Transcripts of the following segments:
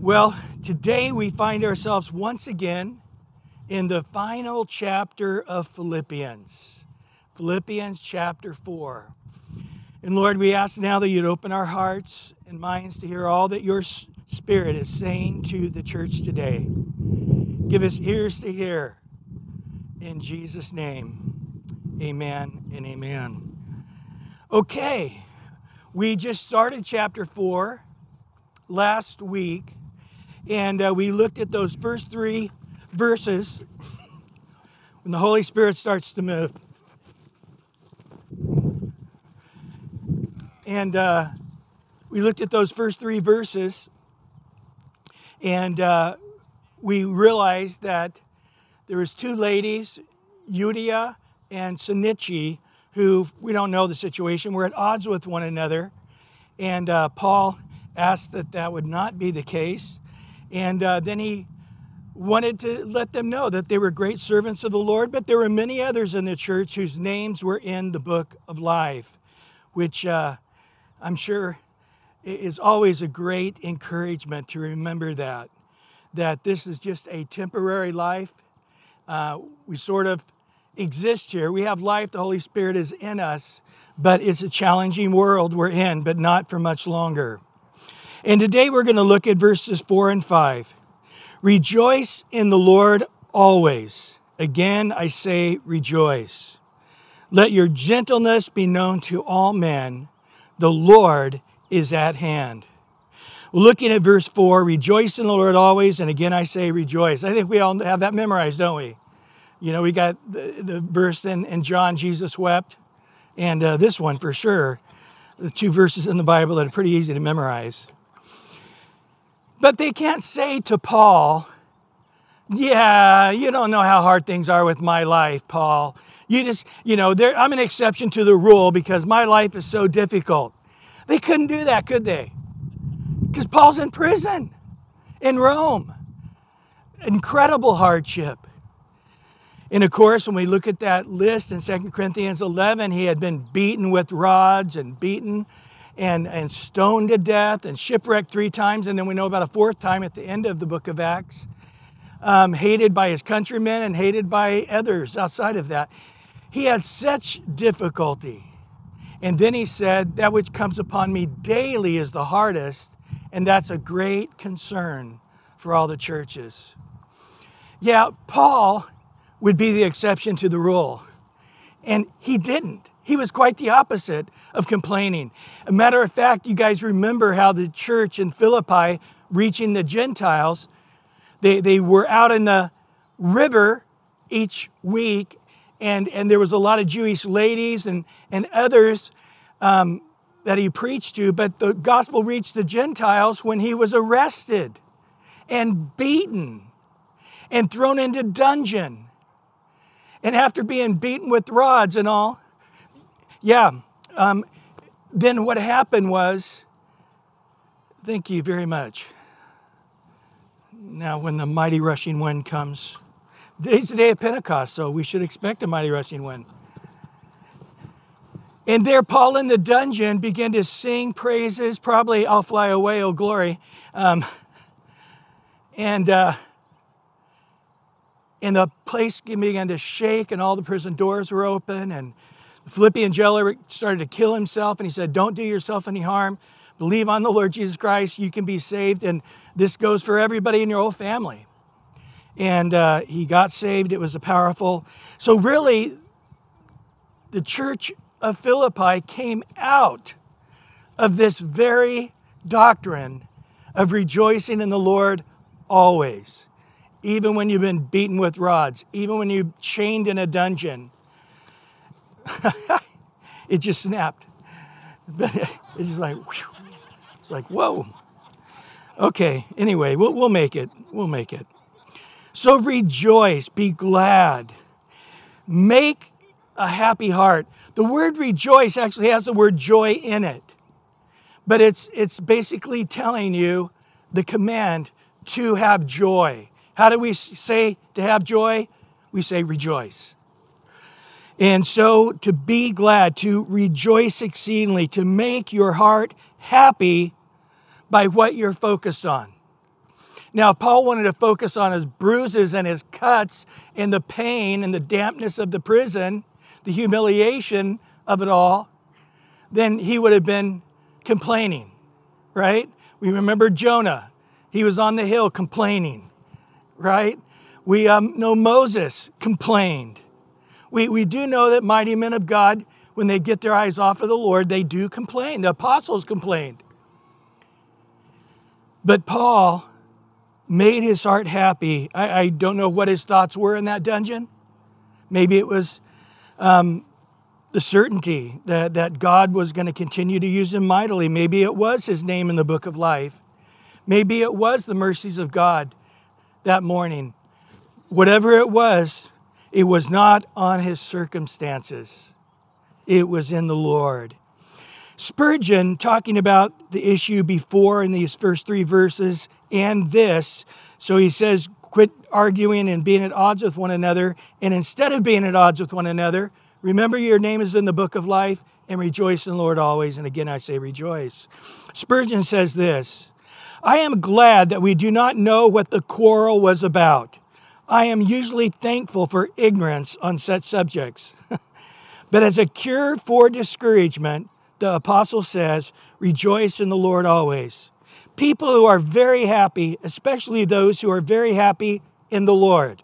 Well, today we find ourselves once again in the final chapter of Philippians, Philippians chapter 4. And Lord, we ask now that you'd open our hearts and minds to hear all that your Spirit is saying to the church today. Give us ears to hear. In Jesus' name, amen and amen. Okay, we just started chapter 4 last week, and uh, we looked at those first three verses when the Holy Spirit starts to move. And uh, we looked at those first three verses, and uh, we realized that there was two ladies, Euodia and Syntyche, who we don't know the situation, were at odds with one another. And uh, Paul asked that that would not be the case. And uh, then he wanted to let them know that they were great servants of the Lord, but there were many others in the church whose names were in the book of life, which uh, I'm sure is always a great encouragement to remember that, that this is just a temporary life. Uh, we sort of exist here. We have life, the Holy Spirit is in us, but it's a challenging world we're in, but not for much longer. And today we're going to look at verses 4 and 5. Rejoice in the Lord always. Again, I say rejoice. Let your gentleness be known to all men. The Lord is at hand. looking at verse 4, rejoice in the Lord always. And again, I say rejoice. I think we all have that memorized, don't we? You know, we got the, the verse in, in John, Jesus wept. And uh, this one for sure, the two verses in the Bible that are pretty easy to memorize. But they can't say to Paul, Yeah, you don't know how hard things are with my life, Paul. You just, you know, I'm an exception to the rule because my life is so difficult. They couldn't do that, could they? Because Paul's in prison in Rome. Incredible hardship. And of course, when we look at that list in 2 Corinthians 11, he had been beaten with rods and beaten and, and stoned to death and shipwrecked three times. And then we know about a fourth time at the end of the book of Acts. Um, hated by his countrymen and hated by others outside of that. He had such difficulty. And then he said, That which comes upon me daily is the hardest, and that's a great concern for all the churches. Yeah, Paul would be the exception to the rule. And he didn't. He was quite the opposite of complaining. A matter of fact, you guys remember how the church in Philippi, reaching the Gentiles, they, they were out in the river each week, and, and there was a lot of Jewish ladies and, and others um, that he preached to, but the gospel reached the Gentiles when he was arrested and beaten and thrown into dungeon and after being beaten with rods and all, yeah, um, then what happened was, thank you very much. Now, when the mighty rushing wind comes, today's the day of Pentecost, so we should expect a mighty rushing wind. And there, Paul in the dungeon began to sing praises, probably I'll fly away, oh glory. Um, and uh, and the place began to shake, and all the prison doors were open. And Philippian jailer started to kill himself, and he said, Don't do yourself any harm. Believe on the Lord Jesus Christ, you can be saved. And this goes for everybody in your whole family. And uh, he got saved. It was a powerful. So, really, the church of Philippi came out of this very doctrine of rejoicing in the Lord always even when you've been beaten with rods, even when you're chained in a dungeon. it just snapped. But it's just like, whew. it's like, whoa. Okay, anyway, we'll, we'll make it. We'll make it. So rejoice, be glad, make a happy heart. The word rejoice actually has the word joy in it, but it's, it's basically telling you the command to have joy how do we say to have joy? We say rejoice. And so to be glad, to rejoice exceedingly, to make your heart happy by what you're focused on. Now, if Paul wanted to focus on his bruises and his cuts and the pain and the dampness of the prison, the humiliation of it all, then he would have been complaining, right? We remember Jonah. He was on the hill complaining, right? We um, know Moses complained. We, we do know that mighty men of God, when they get their eyes off of the Lord, they do complain. The apostles complained. But Paul made his heart happy. I, I, don't know what his thoughts were in that dungeon. Maybe it was um, the certainty that, that God was going to continue to use him mightily. Maybe it was his name in the book of life. Maybe it was the mercies of God that morning. Whatever it was, it was not on his circumstances, it was in the Lord. Spurgeon, talking about the issue before in these first three verses and this, so he says, quit arguing and being at odds with one another. And instead of being at odds with one another, remember your name is in the book of life and rejoice in the Lord always. And again, I say rejoice. Spurgeon says this I am glad that we do not know what the quarrel was about. I am usually thankful for ignorance on such subjects. but as a cure for discouragement, the apostle says, Rejoice in the Lord always. People who are very happy, especially those who are very happy in the Lord,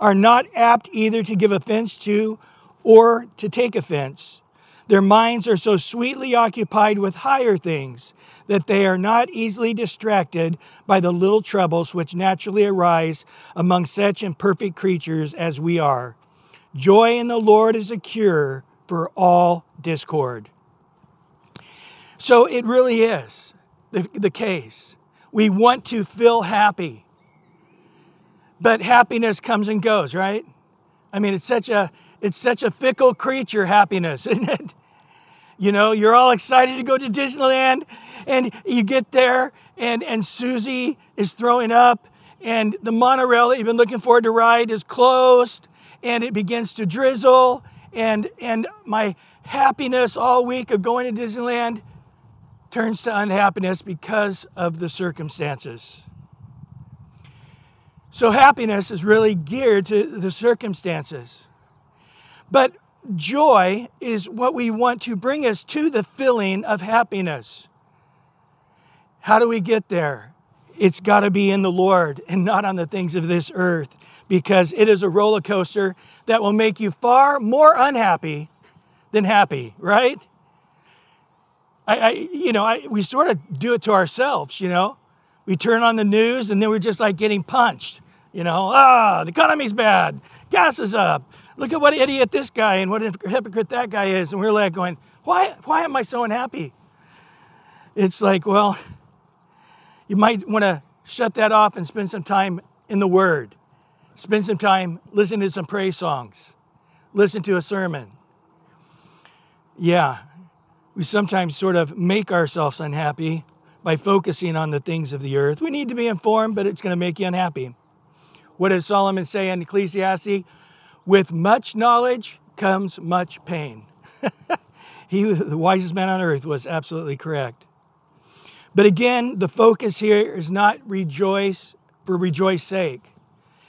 are not apt either to give offense to or to take offense. Their minds are so sweetly occupied with higher things that they are not easily distracted by the little troubles which naturally arise among such imperfect creatures as we are. Joy in the Lord is a cure for all discord. So it really is the, the case. We want to feel happy, but happiness comes and goes, right? I mean, it's such a it's such a fickle creature, happiness, isn't it? You know, you're all excited to go to Disneyland, and you get there, and, and Susie is throwing up, and the monorail that you've been looking forward to ride is closed, and it begins to drizzle, and, and my happiness all week of going to Disneyland turns to unhappiness because of the circumstances. So, happiness is really geared to the circumstances. But joy is what we want to bring us to the filling of happiness. How do we get there? It's got to be in the Lord and not on the things of this earth because it is a roller coaster that will make you far more unhappy than happy, right? I, I you know, I, we sort of do it to ourselves, you know. We turn on the news and then we're just like getting punched, you know. Ah, the economy's bad, gas is up, look at what idiot this guy and what a hypocrite that guy is. And we're like going, why, why am I so unhappy? It's like, well, you might want to shut that off and spend some time in the Word. Spend some time listening to some praise songs. Listen to a sermon. Yeah, we sometimes sort of make ourselves unhappy by focusing on the things of the earth. We need to be informed, but it's going to make you unhappy. What does Solomon say in Ecclesiastes? With much knowledge comes much pain. he, the wisest man on earth, was absolutely correct. But again, the focus here is not rejoice for rejoice sake.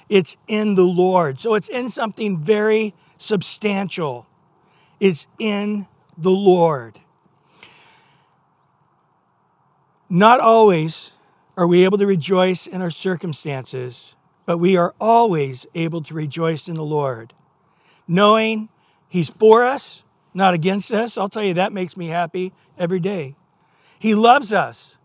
It's in the Lord. So it's in something very substantial. It's in the Lord. Not always are we able to rejoice in our circumstances but we are always able to rejoice in the Lord, knowing He's for us, not against us. I'll tell you, that makes me happy every day. He loves us.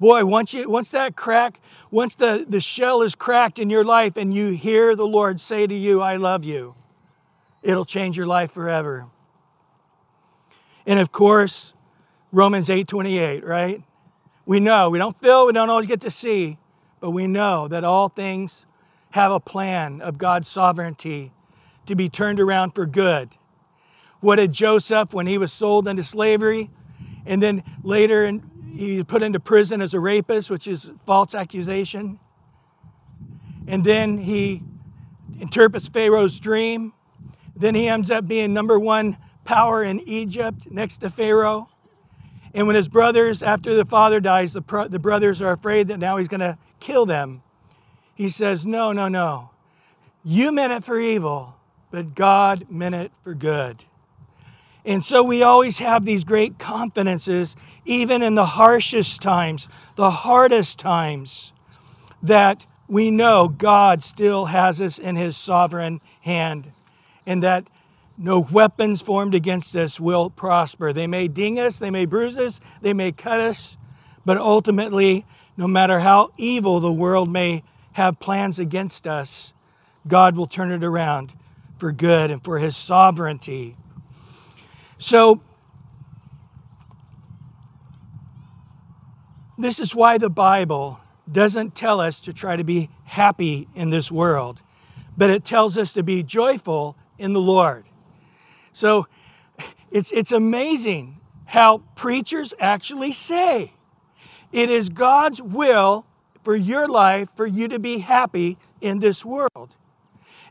Boy, once, you, once that crack, once the, the shell is cracked in your life and you hear the Lord say to you, I love you, it'll change your life forever. And of course, Romans 8:28, right? We know, we don't feel, we don't always get to see, but we know that all things have a plan of God's sovereignty to be turned around for good. What did Joseph when he was sold into slavery and then later in, he was put into prison as a rapist, which is false accusation? And then he interprets Pharaoh's dream. Then he ends up being number one power in Egypt next to Pharaoh. And when his brothers, after the father dies, the, pro- the brothers are afraid that now he's going to kill them. He says, No, no, no. You meant it for evil, but God meant it for good. And so we always have these great confidences, even in the harshest times, the hardest times, that we know God still has us in his sovereign hand and that no weapons formed against us will prosper. They may ding us, they may bruise us, they may cut us, but ultimately, no matter how evil the world may have plans against us, God will turn it around for good and for his sovereignty. So, this is why the Bible doesn't tell us to try to be happy in this world, but it tells us to be joyful in the Lord. So it's, it's amazing how preachers actually say it is God's will for your life for you to be happy in this world.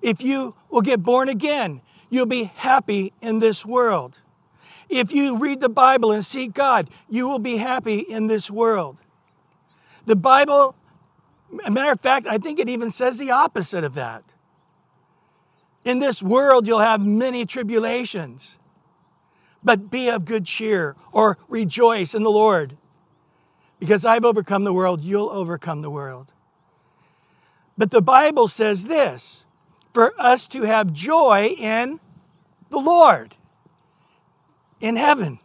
If you will get born again, you'll be happy in this world. If you read the Bible and seek God, you will be happy in this world. The Bible, a matter of fact, I think it even says the opposite of that. In this world, you'll have many tribulations, but be of good cheer or rejoice in the Lord. Because I've overcome the world, you'll overcome the world. But the Bible says this for us to have joy in the Lord, in heaven,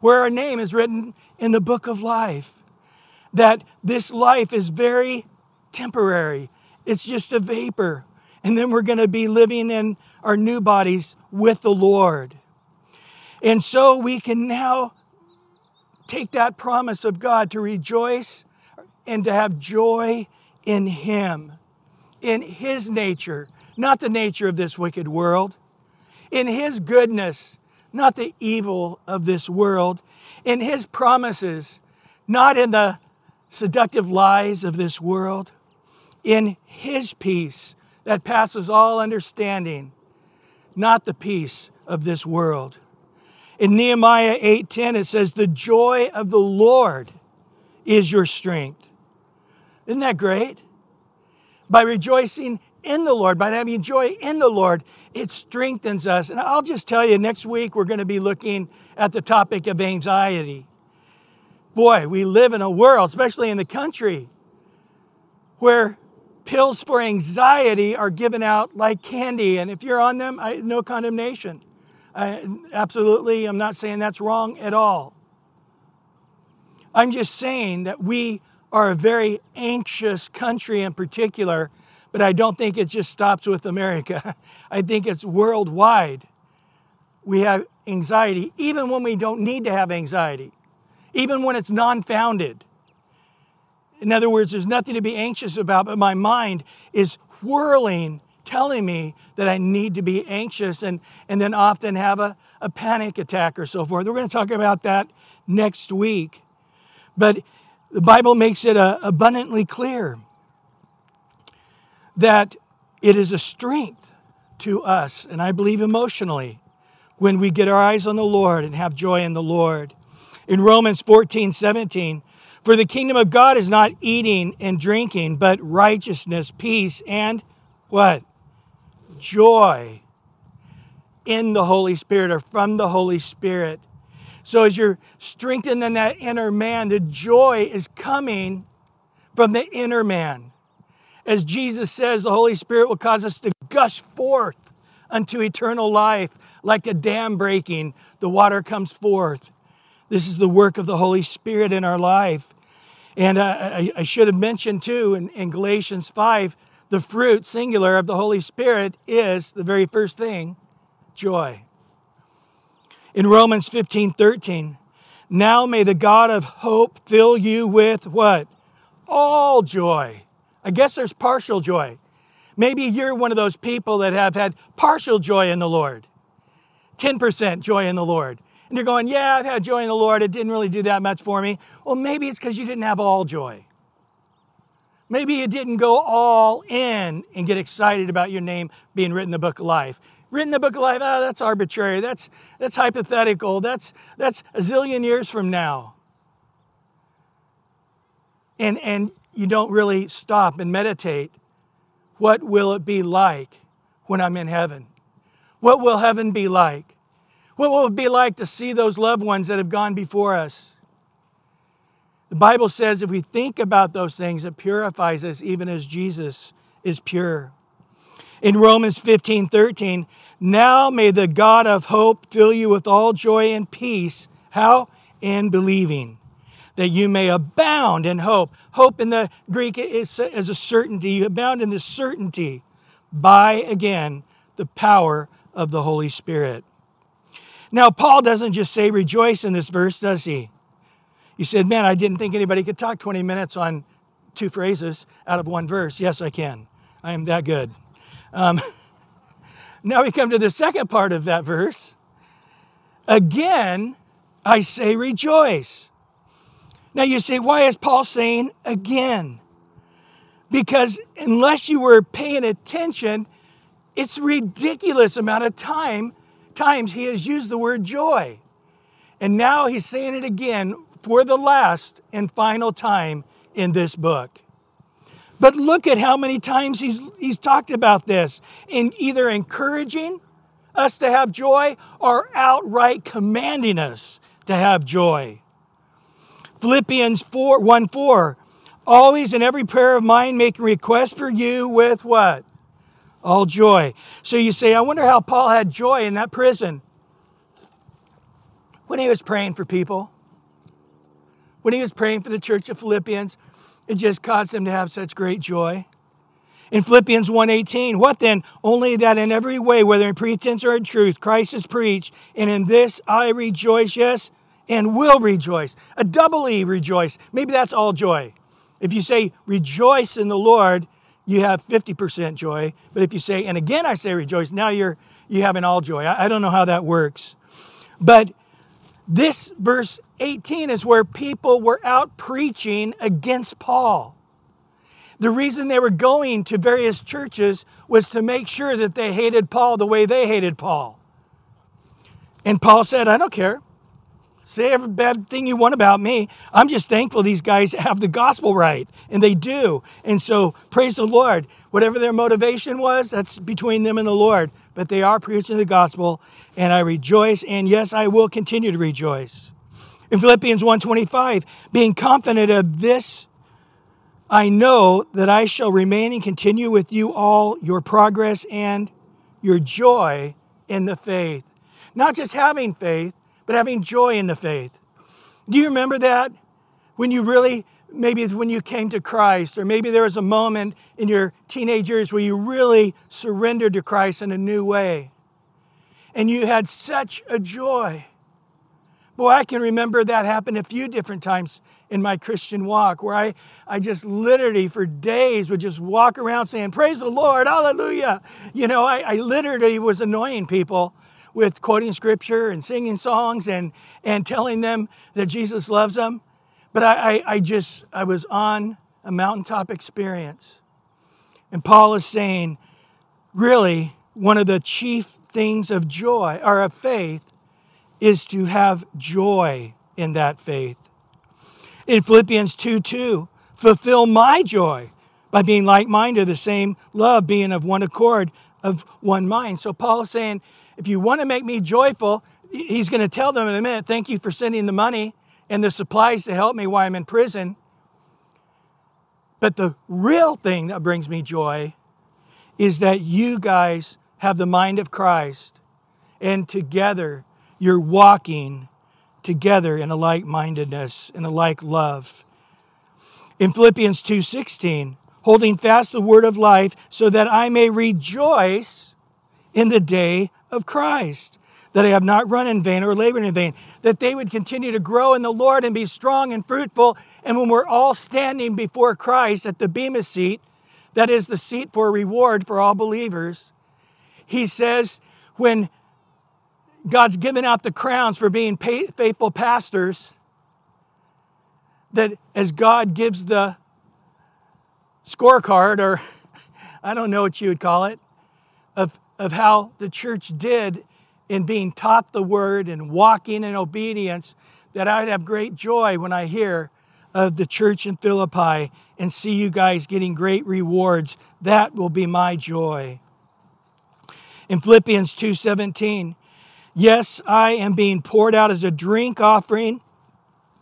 where our name is written in the book of life. That this life is very temporary, it's just a vapor and then we're going to be living in our new bodies with the Lord. And so we can now take that promise of God to rejoice and to have joy in Him, in His nature, not the nature of this wicked world, in His goodness, not the evil of this world, in His promises, not in the seductive lies of this world, in His peace, that passes all understanding, not the peace of this world. In Nehemiah 8:10 it says the joy of the Lord is your strength. Isn't that great? By rejoicing in the Lord, by having joy in the Lord, it strengthens us. And I'll just tell you next week we're going to be looking at the topic of anxiety. Boy, we live in a world, especially in the country, where pills for anxiety are given out like candy. And if you're on them, I, no condemnation. I, absolutely, I'm not saying that's wrong at all. I'm just saying that we are a very anxious country in particular, but I don't think it just stops with America. I think it's worldwide. We have anxiety, even when we don't need to have anxiety, even when it's non founded. In other words, there's nothing to be anxious about, but my mind is whirling, telling me that I need to be anxious and, and then often have a, a panic attack or so forth. We're going to talk about that next week. But the Bible makes it uh, abundantly clear that it is a strength to us, and I believe emotionally, when we get our eyes on the Lord and have joy in the Lord. In Romans 14 17, for the kingdom of God is not eating and drinking, but righteousness, peace, and what? Joy in the Holy Spirit or from the Holy Spirit. So as you're strengthening in that inner man, the joy is coming from the inner man. As Jesus says, the Holy Spirit will cause us to gush forth unto eternal life like a dam breaking, the water comes forth. This is the work of the Holy Spirit in our life. And I, I, should have mentioned too in, in Galatians 5, the fruit, singular, of the Holy Spirit is the very first thing joy. In Romans 15 13, now may the God of hope fill you with what? All joy. I guess there's partial joy. Maybe you're one of those people that have had partial joy in the Lord, 10% joy in the Lord. And you're going, Yeah, I've had joy in the Lord. It didn't really do that much for me. Well, maybe it's because you didn't have all joy. Maybe you didn't go all in and get excited about your name being written in the book of life. written in the book of life, oh, that's arbitrary. That's, that's hypothetical. That's, that's a zillion years from now. And, and you don't really stop and meditate. What will it be like when I'm in heaven? What will heaven be like? What will it be like to see those loved ones that have gone before us? The Bible says if we think about those things, it purifies us even as Jesus is pure. In Romans 15 13, now may the God of hope fill you with all joy and peace. How? In believing, that you may abound in hope. Hope in the Greek is, is a certainty. You abound in the certainty by, again, the power of the Holy Spirit. Now, Paul doesn't just say rejoice in this verse, does he? You said, man, I didn't think anybody could talk 20 minutes on two phrases out of one verse. Yes, I can. I am that good. Um, now we come to the second part of that verse. Again, I say rejoice. Now you say, why is Paul saying again? Because unless you were paying attention, it's ridiculous amount of time times he has used the word joy. And now he's saying it again for the last and final time in this book. But look at how many times he's, he's talked about this in either encouraging us to have joy or outright commanding us to have joy. Philippians 4 1 4. Always in every prayer of mine making request for you with what? All joy. So you say, I wonder how Paul had joy in that prison when he was praying for people when he was praying for the church of Philippians, it just caused him to have such great joy. In Philippians 1:18, what then? Only that in every way, whether in pretense or in truth, Christ is preached, and in this I rejoice, yes, and will rejoice. A double E rejoice. Maybe that's all joy. If you say rejoice in the Lord, you have 50% joy. But if you say, and again I say rejoice, now you're you have an all joy. I, I don't know how that works. But this verse 18 is where people were out preaching against Paul. The reason they were going to various churches was to make sure that they hated Paul the way they hated Paul. And Paul said, I don't care. Say every bad thing you want about me. I'm just thankful these guys have the gospel right, and they do. And so, praise the Lord. Whatever their motivation was, that's between them and the Lord. But they are preaching the gospel, and I rejoice, and yes, I will continue to rejoice. In Philippians 1:25, being confident of this, I know that I shall remain and continue with you all your progress and your joy in the faith. Not just having faith, but having joy in the faith. Do you remember that? When you really, maybe when you came to Christ, or maybe there was a moment in your teenage years where you really surrendered to Christ in a new way. And you had such a joy. Boy, I can remember that happened a few different times in my Christian walk where I, I just literally for days would just walk around saying, Praise the Lord, hallelujah. You know, I, I literally was annoying people with quoting scripture and singing songs and, and telling them that Jesus loves them. But I, I, I just, I was on a mountaintop experience. And Paul is saying, really, one of the chief things of joy or of faith is to have joy in that faith. In Philippians 2 2, fulfill my joy by being like minded, the same love, being of one accord, of one mind. So Paul is saying, if you want to make me joyful, he's going to tell them in a minute, thank you for sending the money and the supplies to help me while I'm in prison. But the real thing that brings me joy is that you guys have the mind of Christ and together you're walking together in a like-mindedness in a like love. In Philippians 2:16, holding fast the word of life so that I may rejoice in the day of Christ, that I have not run in vain or labored in vain, that they would continue to grow in the Lord and be strong and fruitful. And when we're all standing before Christ at the Bema seat, that is the seat for reward for all believers, he says, when God's given out the crowns for being faithful pastors. That as God gives the scorecard, or I don't know what you would call it, of of how the church did in being taught the word and walking in obedience that I'd have great joy when I hear of the church in Philippi and see you guys getting great rewards. That will be my joy. In Philippians 2:17, yes, I am being poured out as a drink offering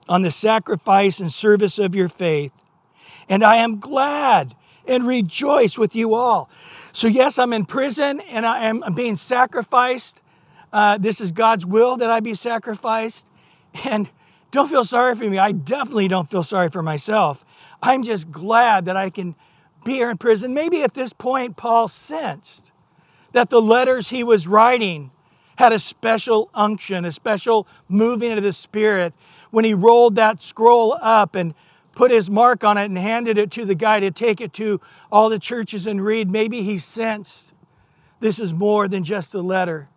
on the sacrifice and service of your faith. And I am glad and rejoice with you all. So, yes, I'm in prison and I am being sacrificed. Uh, this is God's will that I be sacrificed. And don't feel sorry for me. I definitely don't feel sorry for myself. I'm just glad that I can be here in prison. Maybe at this point, Paul sensed that the letters he was writing had a special unction, a special moving of the Spirit. When he rolled that scroll up and put his mark on it and handed it to the guy to take it to all the churches and read, maybe he sensed this is more than just a letter.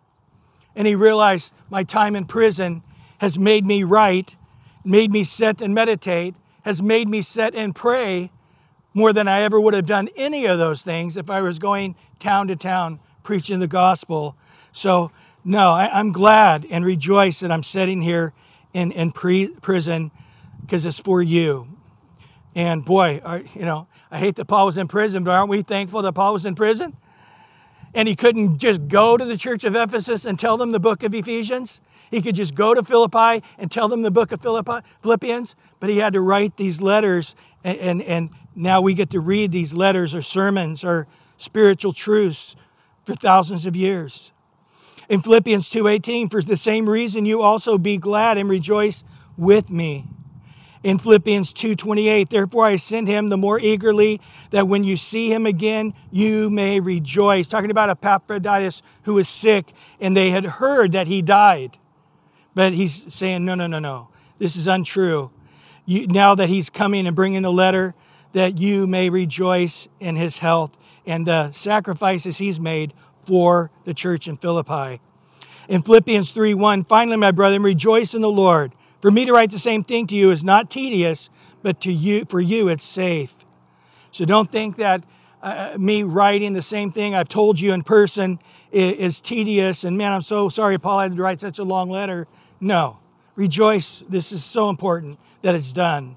And he realized my time in prison has made me write, made me sit and meditate, has made me sit and pray more than I ever would have done any of those things if I was going town to town preaching the gospel. So, no, I, am glad and rejoice that I'm sitting here in, in pre- prison because it's for you. And boy, I, you know, I hate that Paul was in prison, but aren't we thankful that Paul was in prison? And he couldn't just go to the church of Ephesus and tell them the book of Ephesians. He could just go to Philippi and tell them the book of Philippi, Philippians, but he had to write these letters, and, and, and now we get to read these letters or sermons or spiritual truths for thousands of years. In Philippians 2:18, for the same reason you also be glad and rejoice with me. In Philippians 2:28 therefore I send him the more eagerly that when you see him again you may rejoice. Talking about Epaphroditus who was sick and they had heard that he died. But he's saying no no no no. This is untrue. You, now that he's coming and bringing the letter that you may rejoice in his health and the sacrifices he's made for the church in Philippi in Philippians 3:1 finally my brethren rejoice in the Lord for me to write the same thing to you is not tedious, but to you, for you, it's safe. So don't think that uh, me writing the same thing I've told you in person is, is, tedious. And man, I'm so sorry Paul had to write such a long letter. No, rejoice. This is so important that it's done.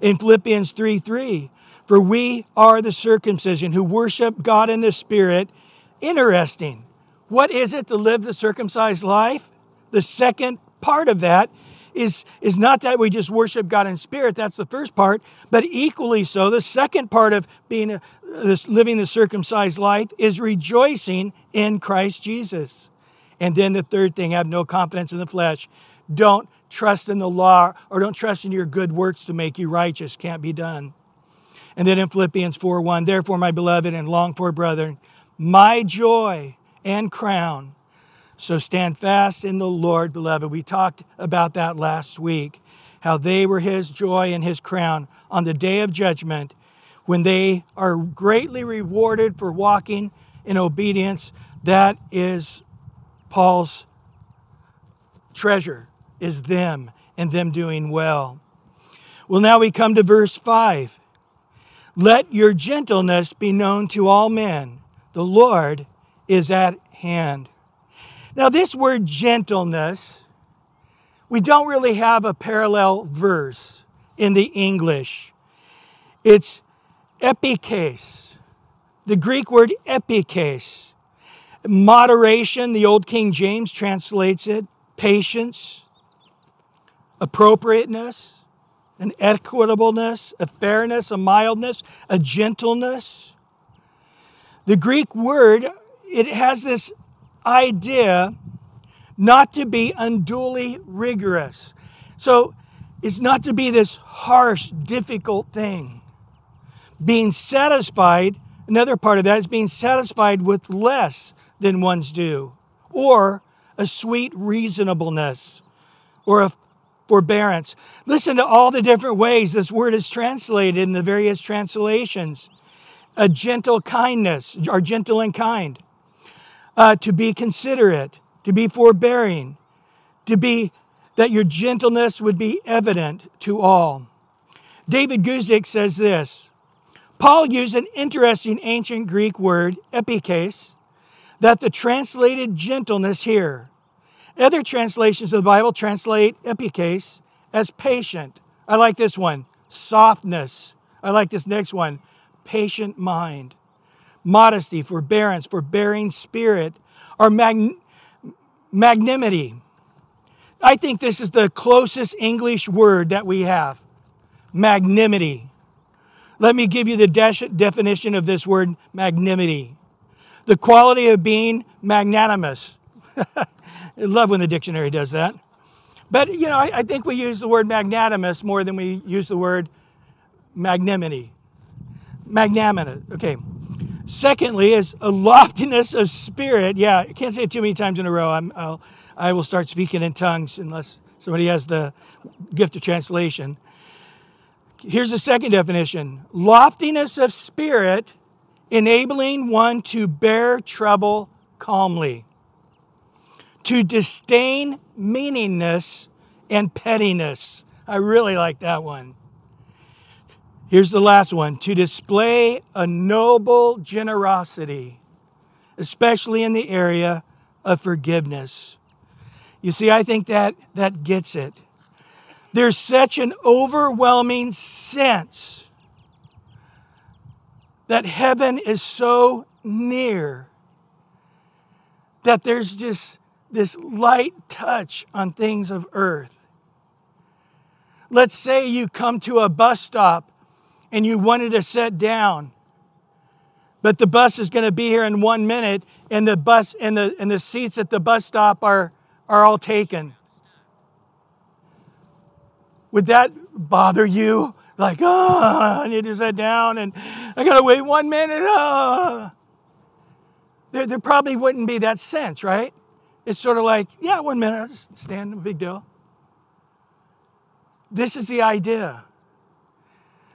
In Philippians 3 3, for we are the circumcision who worship God in the Spirit. Interesting. What is it to live the circumcised life? The second part of that is, is not that we just worship God in spirit, that's the first part, but equally so, the second part of being a, this, living the circumcised life is rejoicing in Christ Jesus. And then the third thing, have no confidence in the flesh. Don't trust in the law or don't trust in your good works to make you righteous. Can't be done. And then in Philippians 4 1, therefore, my beloved and longed for brethren, my joy and crown so stand fast in the Lord, beloved. We talked about that last week, how they were his joy and his crown on the day of judgment when they are greatly rewarded for walking in obedience. That is Paul's treasure, is them and them doing well. Well, now we come to verse 5. Let your gentleness be known to all men. The Lord is at hand. Now, this word gentleness, we don't really have a parallel verse in the English. It's epikes, the Greek word epikes. Moderation, the Old King James translates it, patience, appropriateness, an equitableness, a fairness, a mildness, a gentleness. The Greek word, it has this idea not to be unduly rigorous. So it's not to be this harsh, difficult thing. Being satisfied, another part of that is being satisfied with less than one's due, or a sweet reasonableness, or a forbearance. Listen to all the different ways this word is translated in the various translations. A gentle kindness, or gentle and kind uh, to be considerate, to be forbearing, to be that your gentleness would be evident to all. David Guzik says this Paul used an interesting ancient Greek word, epikes, that the translated gentleness here, other translations of the Bible translate epikes as patient. I like this one, softness. I like this next one, patient mind. Modesty, forbearance, forbearing spirit, or magn- magnanimity. I think this is the closest English word that we have magnanimity. Let me give you the de- definition of this word magnanimity the quality of being magnanimous. I love when the dictionary does that. But, you know, I, I, think we use the word magnanimous more than we use the word magnanimity. Magnanimous, okay. Secondly, is a loftiness of spirit. Yeah, I can't say it too many times in a row. I'm, I'll, I will start speaking in tongues unless somebody has the gift of translation. Here's the second definition loftiness of spirit, enabling one to bear trouble calmly, to disdain meaningness and pettiness. I really like that one. Here's the last one to display a noble generosity, especially in the area of forgiveness. You see, I think that that gets it. There's such an overwhelming sense that heaven is so near that there's just this light touch on things of earth. Let's say you come to a bus stop and you wanted to sit down, but the bus is going to be here in one minute, and the bus and the and the seats at the bus stop are are all taken. Would that bother you? Like, oh, I need to sit down and I gotta wait one minute. Oh. There, there probably wouldn't be that sense, right? It's sort of like, yeah, one minute, I'll just stand, no big deal. This is the idea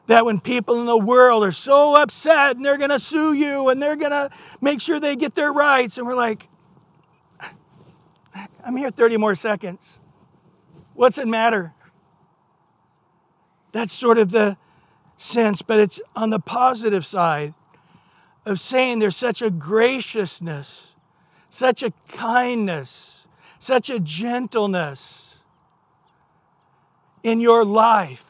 that when people in the world are so upset and they're going to sue you and they're going to make sure they get their rights, and we're like, I'm here 30 more seconds. What's it matter? That's sort of the sense, but it's on the positive side of saying there's such a graciousness, such a kindness, such a gentleness in your life.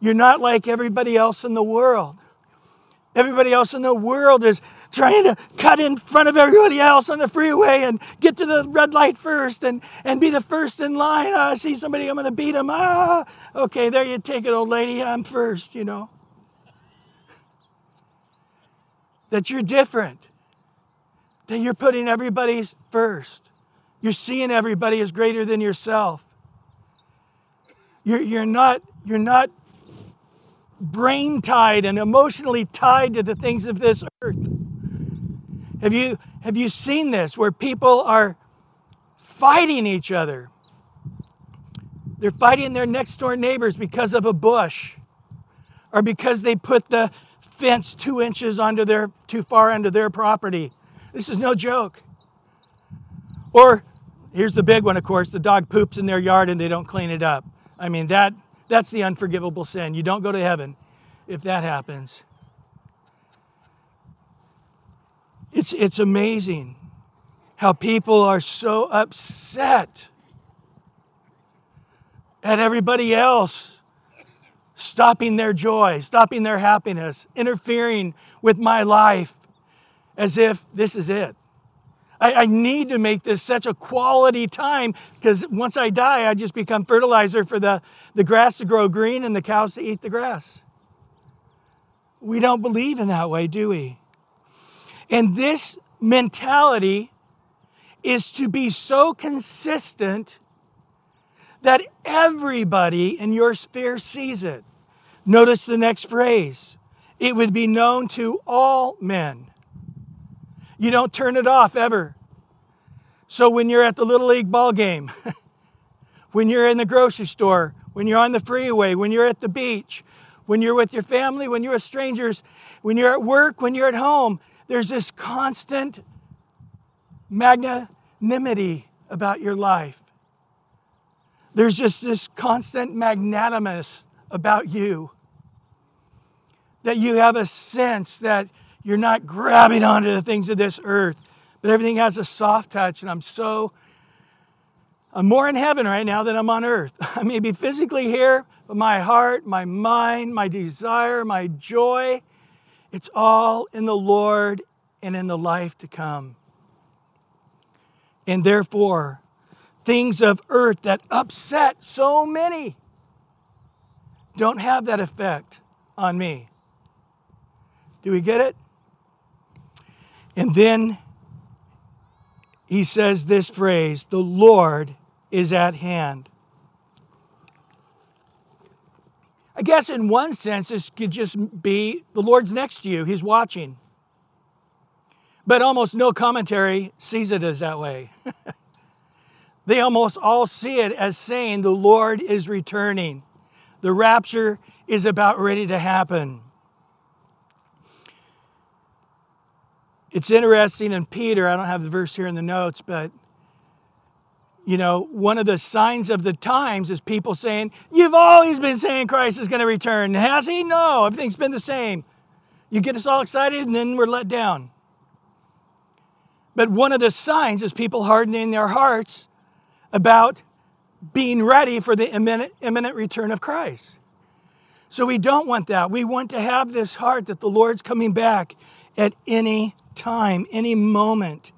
You're not like everybody else in the world. Everybody else in the world is trying to cut in front of everybody else on the freeway and get to the red light first and, and be the first in line. Ah, I see somebody, I'm going to beat him. Ah, okay, there you take it, old lady. I'm first, you know. That you're different, that you're putting everybody's first. You're seeing everybody as greater than yourself. You're, you're, not, you're not brain tied and emotionally tied to the things of this earth. Have you, have you seen this where people are fighting each other? They're fighting their next door neighbors because of a bush or because they put the fence two inches onto their, too far onto their property. This is no joke. Or here's the big one, of course the dog poops in their yard and they don't clean it up. I mean, that, that's the unforgivable sin. You don't go to heaven if that happens. It's, it's amazing how people are so upset at everybody else stopping their joy, stopping their happiness, interfering with my life as if this is it. I, I, need to make this such a quality time because once I die, I just become fertilizer for the, the grass to grow green and the cows to eat the grass. We don't believe in that way, do we? And this mentality is to be so consistent that everybody in your sphere sees it. Notice the next phrase it would be known to all men. You don't turn it off ever. So when you're at the Little League ball game, when you're in the grocery store, when you're on the freeway, when you're at the beach, when you're with your family, when you're with strangers, when you're at work, when you're at home, there's this constant magnanimity about your life. There's just this constant magnanimous about you. That you have a sense that You're not grabbing onto the things of this earth, but everything has a soft touch. And I'm so, I'm more in heaven right now than I'm on earth. I may be physically here, but my heart, my mind, my desire, my joy, it's all in the Lord and in the life to come. And therefore, things of earth that upset so many don't have that effect on me. Do we get it? And then he says this phrase the Lord is at hand. I guess in one sense, this could just be the Lord's next to you, He's watching. But almost no commentary sees it as that way. they almost all see it as saying the Lord is returning. The rapture is about ready to happen. It's interesting in Peter, I don't have the verse here in the notes, but you know, one of the signs of the times is people saying, You've always been saying Christ is going to return. Has he? No, everything's been the same. You get us all excited and then we're let down. But one of the signs is people hardening their hearts about being ready for the imminent, imminent return of Christ. So we don't want that. We want to have this heart that the Lord's coming back at any time, any moment.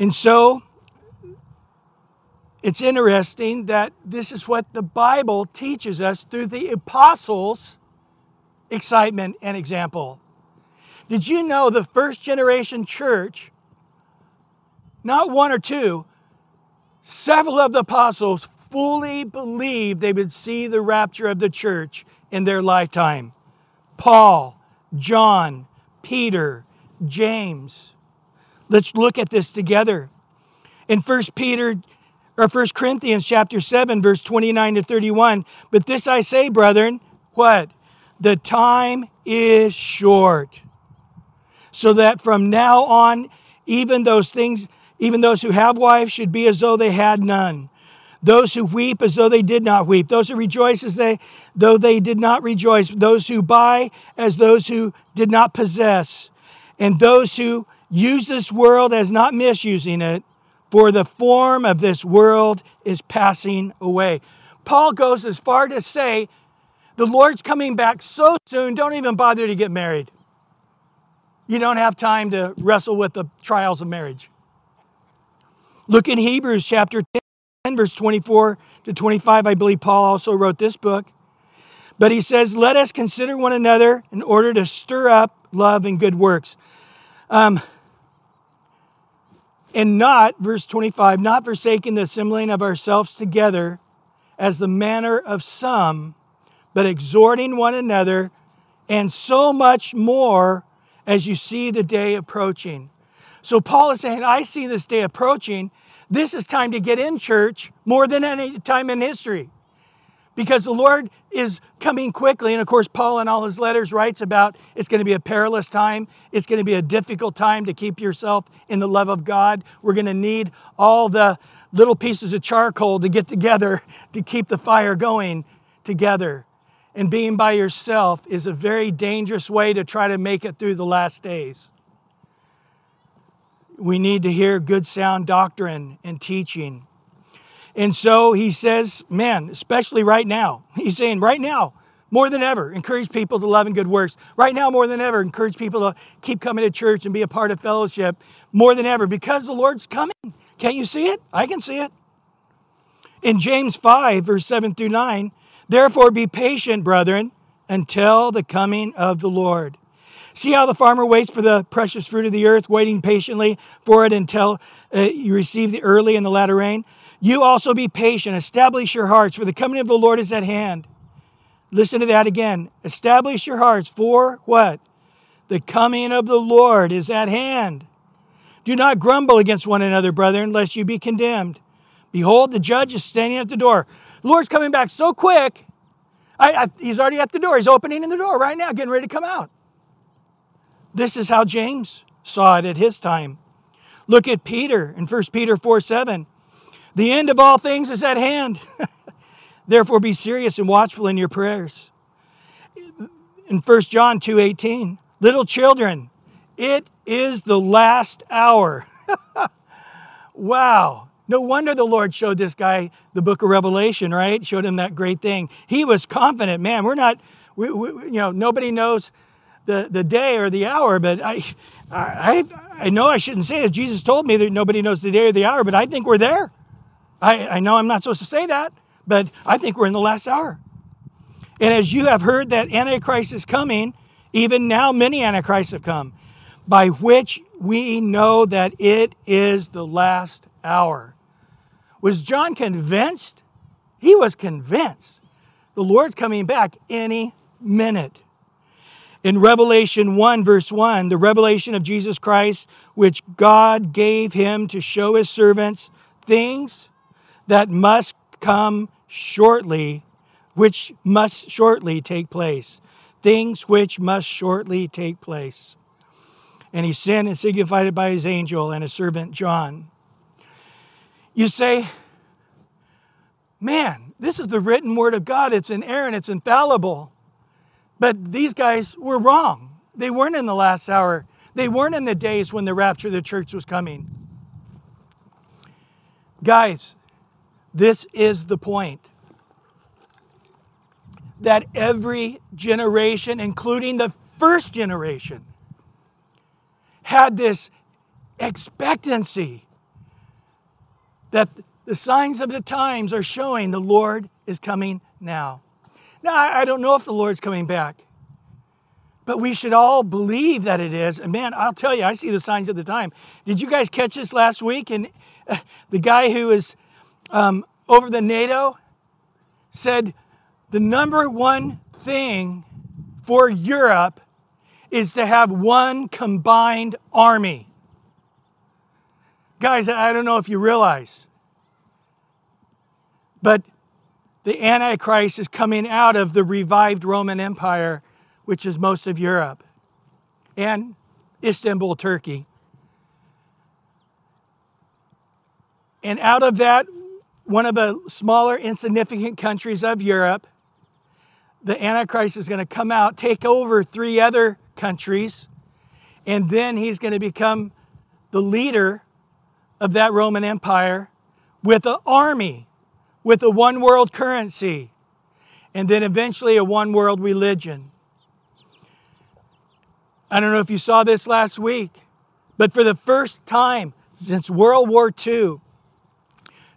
And so it's interesting that this is what the Bible teaches us through the apostles' excitement and example. Did you know the first generation church, not one or two, several of the apostles fully believed they would see the rapture of the church in their lifetime? Paul, John, Peter, James. Let's look at this together. In 1 Peter or 1 Corinthians chapter 7 verse 29 to 31, but this I say, brethren, what? The time is short. So that from now on even those things even those who have wives should be as though they had none those who weep as though they did not weep, those who rejoice as they though they did not rejoice, those who buy as those who did not possess, and those who use this world as not misusing it, for the form of this world is passing away. Paul goes as far to say, the Lord's coming back so soon, don't even bother to get married. You don't have time to wrestle with the trials of marriage. Look in Hebrews chapter 10 verse 24 to 25. I believe Paul also wrote this book. But he says, Let us consider one another in order to stir up love and good works. Um, and not, verse 25, not forsaking the assembling of ourselves together as the manner of some, but exhorting one another, and so much more as you see the day approaching. So Paul is saying, I see this day approaching, this is time to get in church more than any time in history because the Lord is coming quickly. And of course, Paul in all his letters writes about it's going to be a perilous time. It's going to be a difficult time to keep yourself in the love of God. We're going to need all the little pieces of charcoal to get together to keep the fire going together. And being by yourself is a very dangerous way to try to make it through the last days. We need to hear good, sound doctrine and teaching. And so he says, man, especially right now, he's saying, right now, more than ever, encourage people to love and good works. Right now, more than ever, encourage people to keep coming to church and be a part of fellowship more than ever because the Lord's coming. Can't you see it? I can see it. In James 5, verse 7 through 9, therefore be patient, brethren, until the coming of the Lord. See how the farmer waits for the precious fruit of the earth, waiting patiently for it until uh, you receive the early and the latter rain? You also be patient, establish your hearts, for the coming of the Lord is at hand. Listen to that again. Establish your hearts, for what? The coming of the Lord is at hand. Do not grumble against one another, brethren, lest you be condemned. Behold, the judge is standing at the door. The Lord's coming back so quick. I, I, he's already at the door. He's opening in the door right now, getting ready to come out. This is how James saw it at his time. Look at Peter in 1 Peter 4 7. The end of all things is at hand. Therefore, be serious and watchful in your prayers. In 1 John 2 18, Little children, it is the last hour. wow. No wonder the Lord showed this guy the book of Revelation, right? Showed him that great thing. He was confident, man, we're not, we, we, you know, nobody knows the, the day or the hour, but I, I, I know I shouldn't say it. Jesus told me that nobody knows the day or the hour, but I think we're there. I, I know I'm not supposed to say that, but I think we're in the last hour. And as you have heard that Antichrist is coming, even now many Antichrists have come, by which we know that it is the last hour. Was John convinced? He was convinced. The Lord's coming back any minute. In Revelation 1, verse 1, the revelation of Jesus Christ, which God gave him to show his servants things that must come shortly, which must shortly take place. Things which must shortly take place. And he sent and signified it by his angel and his servant John. You say, man, this is the written word of God. It's inerrant, it's infallible. But these guys were wrong. They weren't in the last hour, they weren't in the days when the rapture of the church was coming. Guys, this is the point that every generation, including the first generation, had this expectancy that the signs of the times are showing the Lord is coming now. Now, I don't know if the Lord's coming back, but we should all believe that it is. And man, I'll tell you, I see the signs of the time. Did you guys catch this last week? And uh, the guy who was um, over the NATO said the number one thing for Europe is to have one combined army. Guys, I don't know if you realize, but the Antichrist is coming out of the revived Roman Empire, which is most of Europe, and Istanbul, Turkey. And out of that, one of the smaller, insignificant countries of Europe, the Antichrist is going to come out, take over three other countries, and then he's going to become the leader of that Roman Empire with an army, with a one world currency, and then eventually a one world religion. I don't know if you saw this last week, but for the first time since World War II,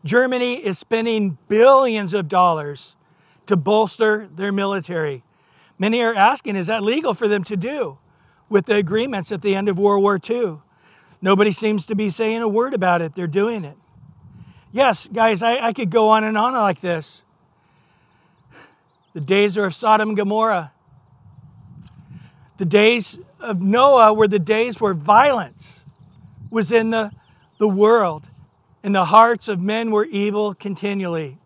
Germany is spending billions of dollars to bolster their military. Many are asking, is that legal for them to do with the agreements at the end of World War II? Nobody seems to be saying a word about it. They're doing it. Yes, guys, I, I could go on and on like this. The days are of Sodom and Gomorrah. The days of Noah were the days where violence was in the, the world and the hearts of men were evil continually.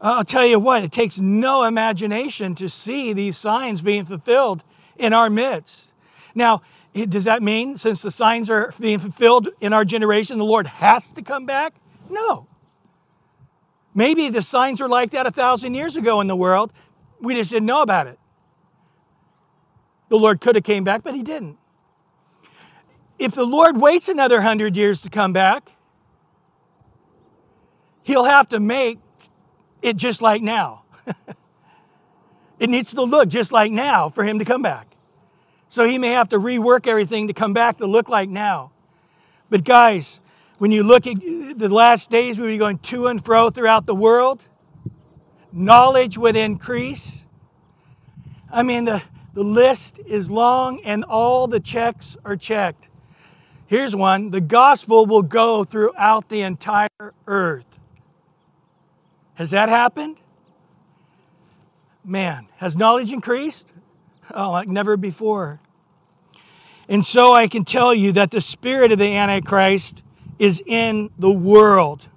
I'll tell you what, it takes no imagination to see these signs being fulfilled in our midst. Now, does that mean since the signs are being fulfilled in our generation, the Lord has to come back? No. Maybe the signs were like that a thousand years ago in the world. We just didn't know about it. The Lord could have came back, but he didn't. If the Lord waits another hundred years to come back, he'll have to make it just like now. it needs to look just like now for him to come back. So he may have to rework everything to come back to look like now. But guys, when you look at the last days, we were going to and fro throughout the world. Knowledge would increase. I mean, the, the list is long and all the checks are checked. Here's one the gospel will go throughout the entire earth. Has that happened? Man, has knowledge increased? Oh, like never before. And so I can tell you that the spirit of the Antichrist is in the world.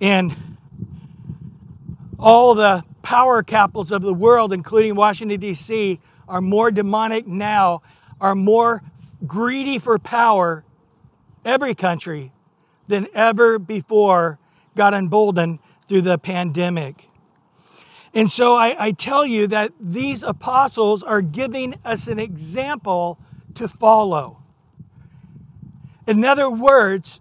And all the power capitals of the world, including Washington, D.C., are more demonic now, are more greedy for power, every country, than ever before got emboldened through the pandemic. And so I, I tell you that these apostles are giving us an example to follow. In other words,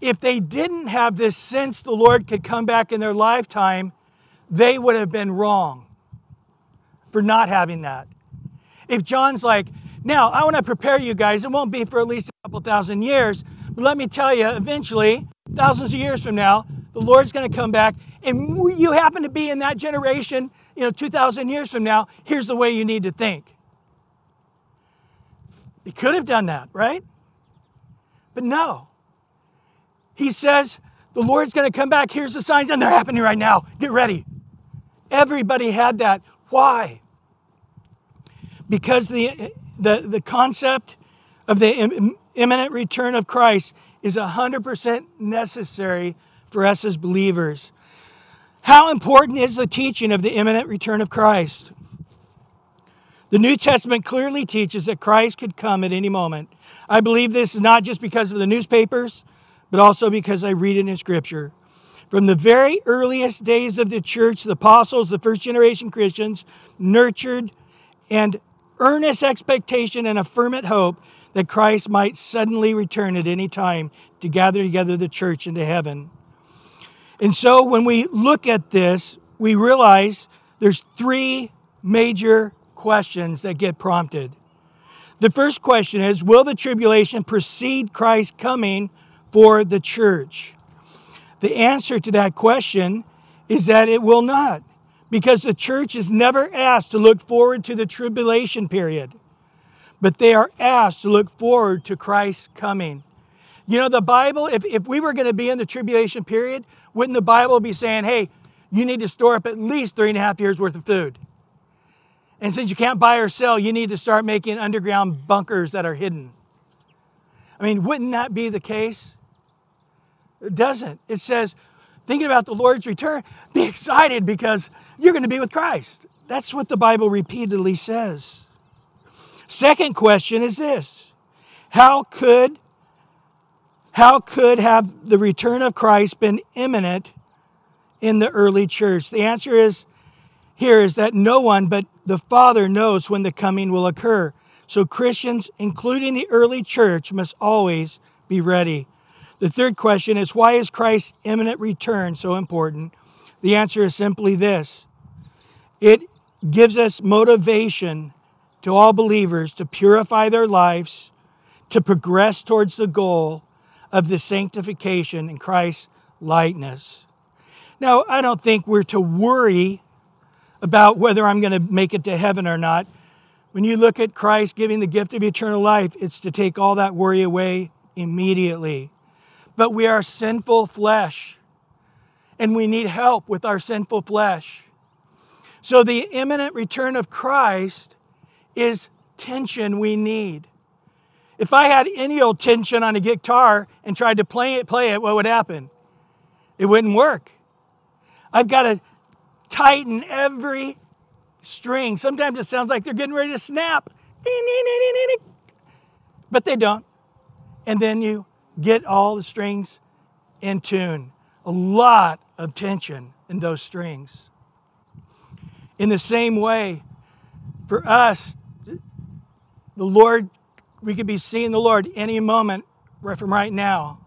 if they didn't have this sense the Lord could come back in their lifetime, they would have been wrong for not having that. If John's like, now I want to prepare you guys, it won't be for at least a couple thousand years, but let me tell you, eventually, thousands of years from now, the Lord's going to come back, and you happen to be in that generation, you know, 2,000 years from now, here's the way you need to think. He could have done that, right? But no. He says, the Lord's going to come back. Here's the signs, and they're happening right now. Get ready. Everybody had that. Why? Because the, the, the concept of the imminent return of Christ is 100% necessary for us as believers. How important is the teaching of the imminent return of Christ? The New Testament clearly teaches that Christ could come at any moment. I believe this is not just because of the newspapers, but also because I read it in Scripture. From the very earliest days of the church, the apostles, the first generation Christians, nurtured and earnest expectation and a fervent hope that Christ might suddenly return at any time to gather together the church into heaven. And so when we look at this, we realize there's three major questions that get prompted. The first question is Will the tribulation precede Christ's coming for the church? The answer to that question is that it will not, because the church is never asked to look forward to the tribulation period, but they are asked to look forward to Christ's coming. You know, the Bible, if, if we were going to be in the tribulation period, wouldn't the Bible be saying, hey, you need to store up at least three and a half years worth of food? And since you can't buy or sell, you need to start making underground bunkers that are hidden. I mean, wouldn't that be the case? It doesn't. It says, thinking about the Lord's return, be excited because you're going to be with Christ. That's what the Bible repeatedly says. Second question is this How could how could have the return of Christ been imminent in the early church? The answer is here is that no one but the Father knows when the coming will occur. So Christians, including the early church, must always be ready. The third question is why is Christ's imminent return so important? The answer is simply this it gives us motivation to all believers to purify their lives, to progress towards the goal of the sanctification in Christ's likeness. Now, I don't think we're to worry about whether I'm going to make it to heaven or not. When you look at Christ giving the gift of eternal life, it's to take all that worry away immediately. But we are sinful flesh, and we need help with our sinful flesh. So the imminent return of Christ is tension we need. If I had any old tension on a guitar and tried to play it, play it, what would happen? It wouldn't work. I've got to tighten every string. Sometimes it sounds like they're getting ready to snap, but they don't. And then you get all the strings in tune. A lot of tension in those strings. In the same way, for us, the Lord, we could be seeing the Lord any moment right from right now.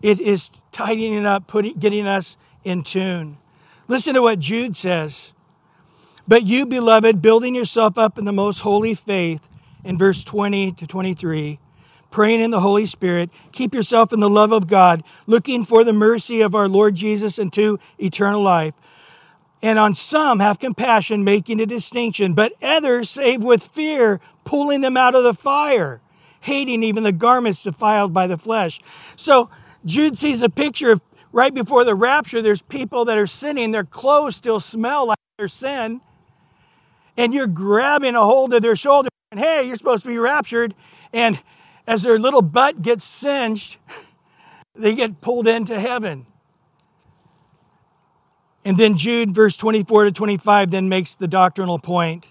It is tightening up, putting, getting us in tune. Listen to what Jude says. But you, beloved, building yourself up in the most holy faith, in verse 20 to 23, praying in the Holy Spirit, keep yourself in the love of God, looking for the mercy of our Lord Jesus into eternal life. And on some have compassion, making a distinction, but others save with fear, pulling them out of the fire, hating even the garments defiled by the flesh. So Jude sees a picture of right before the rapture, there's people that are sinning, their clothes still smell like their sin, and you're grabbing a hold of their shoulder, and hey, you're supposed to be raptured. And as their little butt gets singed, they get pulled into heaven. And then Jude, verse 24 to 25, then makes the doctrinal point.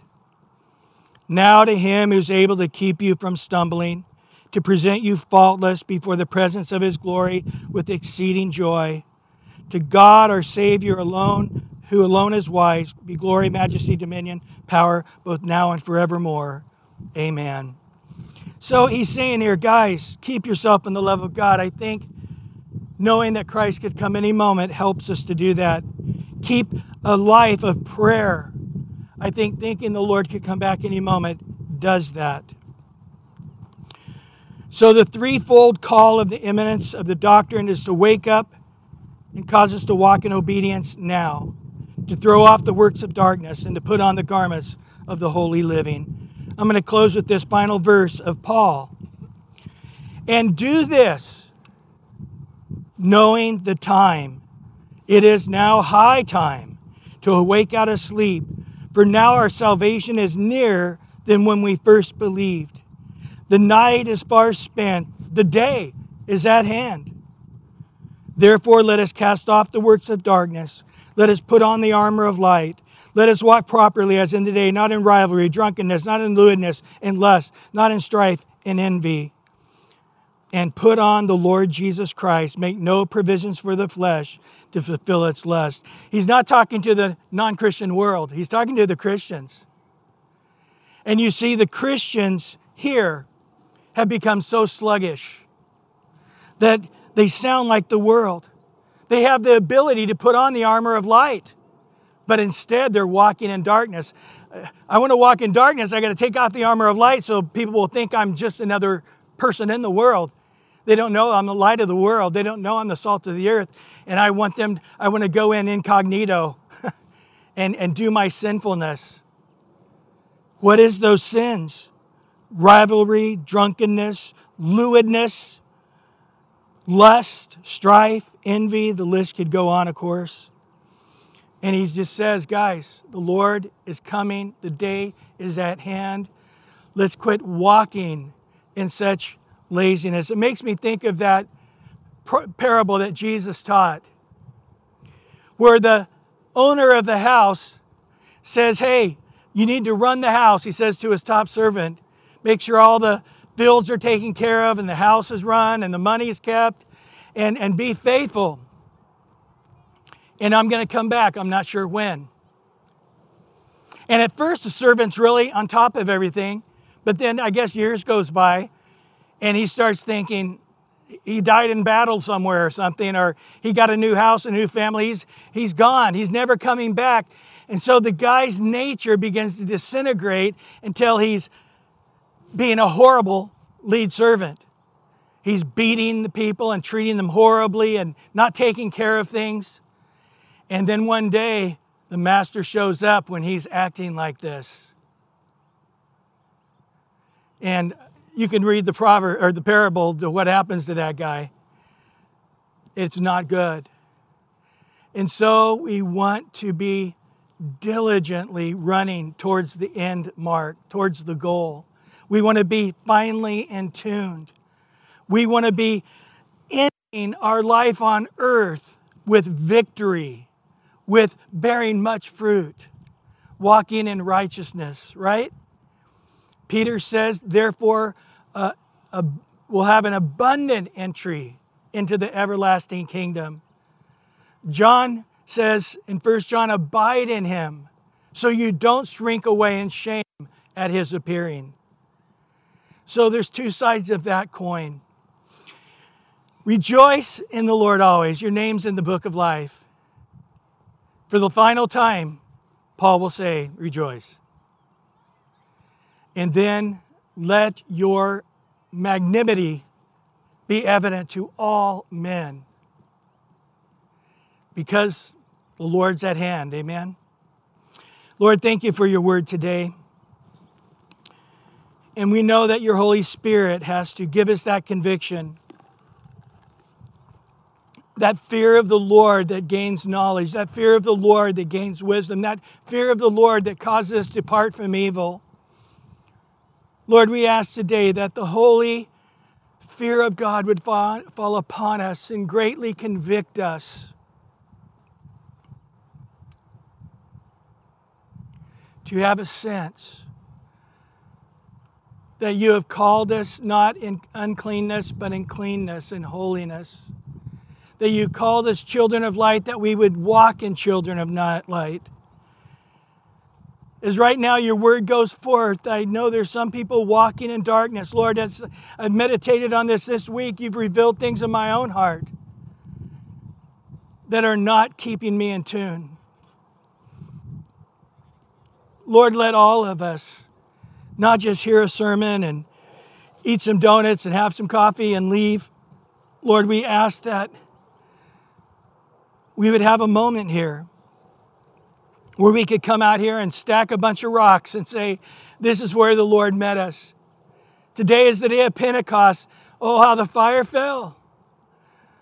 Now to him who's able to keep you from stumbling to present you faultless before the presence of his glory with exceeding joy. To God, our Savior alone, who alone is wise, be glory, majesty, dominion, power, both now and forevermore. Amen. So he's saying here, guys, keep yourself in the love of God. I think knowing that Christ could come any moment helps us to do that. Keep a life of prayer. I think thinking the Lord could come back any moment does that. So, the threefold call of the imminence of the doctrine is to wake up and cause us to walk in obedience now, to throw off the works of darkness, and to put on the garments of the holy living. I'm going to close with this final verse of Paul. And do this, knowing the time. It is now high time to awake out of sleep, for now our salvation is nearer than when we first believed. The night is far spent, the day is at hand. Therefore, let us cast off the works of darkness. Let us put on the armor of light. Let us walk properly as in the day, not in rivalry, drunkenness, not in lewdness and lust, not in strife and envy. And put on the Lord Jesus Christ. Make no provisions for the flesh to fulfill its lust. He's not talking to the non Christian world, he's talking to the Christians. And you see, the Christians here have become so sluggish that they sound like the world. They have the ability to put on the armor of light, but instead they're walking in darkness. Uh, I want to walk in darkness. I got to take off the armor of light so people will think I'm just another person in the world. They don't know I'm the light of the world. They don't know I'm the salt of the earth. And I want them, I want to go in incognito and, and do my sinfulness. What is those sins? Rivalry, drunkenness, lewdness, lust, strife, envy, the list could go on, of course. And he just says, guys, the Lord is coming, the day is at hand. Let's quit walking in such laziness. It makes me think of that parable that Jesus taught, where the owner of the house says, Hey, you need to run the house. He says to his top servant, Make sure all the fields are taken care of and the house is run and the money is kept and, and be faithful. And I'm going to come back. I'm not sure when. And at first, the servant's really on top of everything. But then I guess years goes by and he starts thinking, he died in battle somewhere or something, or he got a new house, a new family. He's, he's gone. He's never coming back. And so the guy's nature begins to disintegrate until he's being a horrible lead servant. He's beating the people and treating them horribly and not taking care of things. And then one day, the master shows up when he's acting like this. And you can read the proverb or the parable to what happens to that guy. It's not good. And so we want to be diligently running towards the end mark, towards the goal. We want to be finely in tuned. We want to be ending our life on earth with victory, with bearing much fruit, walking in righteousness, right? Peter says, therefore, uh, we'll have an abundant entry into the everlasting kingdom. John says in 1 John, abide in him so you don't shrink away in shame at his appearing. So there's two sides of that coin. Rejoice in the Lord always. Your name's in the book of life. For the final time, Paul will say, Rejoice. And then let your magnanimity be evident to all men. Because the Lord's at hand. Amen. Lord, thank you for your word today. And we know that your Holy Spirit has to give us that conviction, that fear of the Lord that gains knowledge, that fear of the Lord that gains wisdom, that fear of the Lord that causes us to depart from evil. Lord, we ask today that the holy fear of God would fall, fall upon us and greatly convict us. To have a sense that you have called us not in uncleanness, but in cleanness and holiness. that you called us children of light, that we would walk in children of light. As right now your word goes forth, I know there's some people walking in darkness. Lord, as I've meditated on this this week, you've revealed things in my own heart that are not keeping me in tune. Lord, let all of us not just hear a sermon and eat some donuts and have some coffee and leave. Lord, we ask that we would have a moment here where we could come out here and stack a bunch of rocks and say, This is where the Lord met us. Today is the day of Pentecost. Oh, how the fire fell.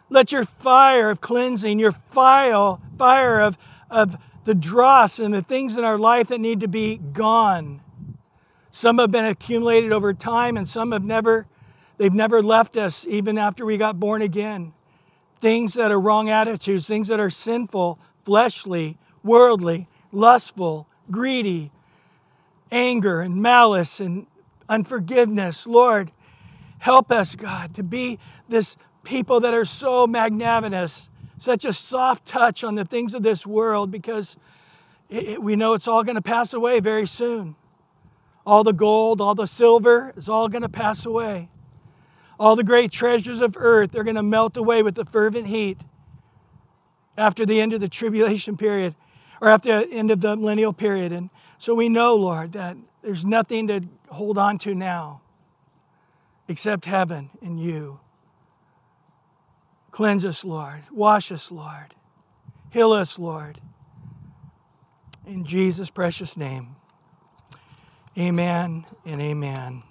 Let your fire of cleansing, your fire, fire of, of the dross and the things in our life that need to be gone. Some have been accumulated over time and some have never, they've never left us even after we got born again. Things that are wrong attitudes, things that are sinful, fleshly, worldly, lustful, greedy, anger and malice and unforgiveness. Lord, help us, God, to be this people that are so magnanimous such a soft touch on the things of this world because it, it, we know it's all going to pass away very soon. All the gold, all the silver is all going to pass away. All the great treasures of earth are going to melt away with the fervent heat after the end of the tribulation period or after the end of the millennial period. And so we know, Lord, that there's nothing to hold on to now except heaven and you. Cleanse us, Lord. Wash us, Lord. Heal us, Lord. In Jesus' precious name. Amen and amen.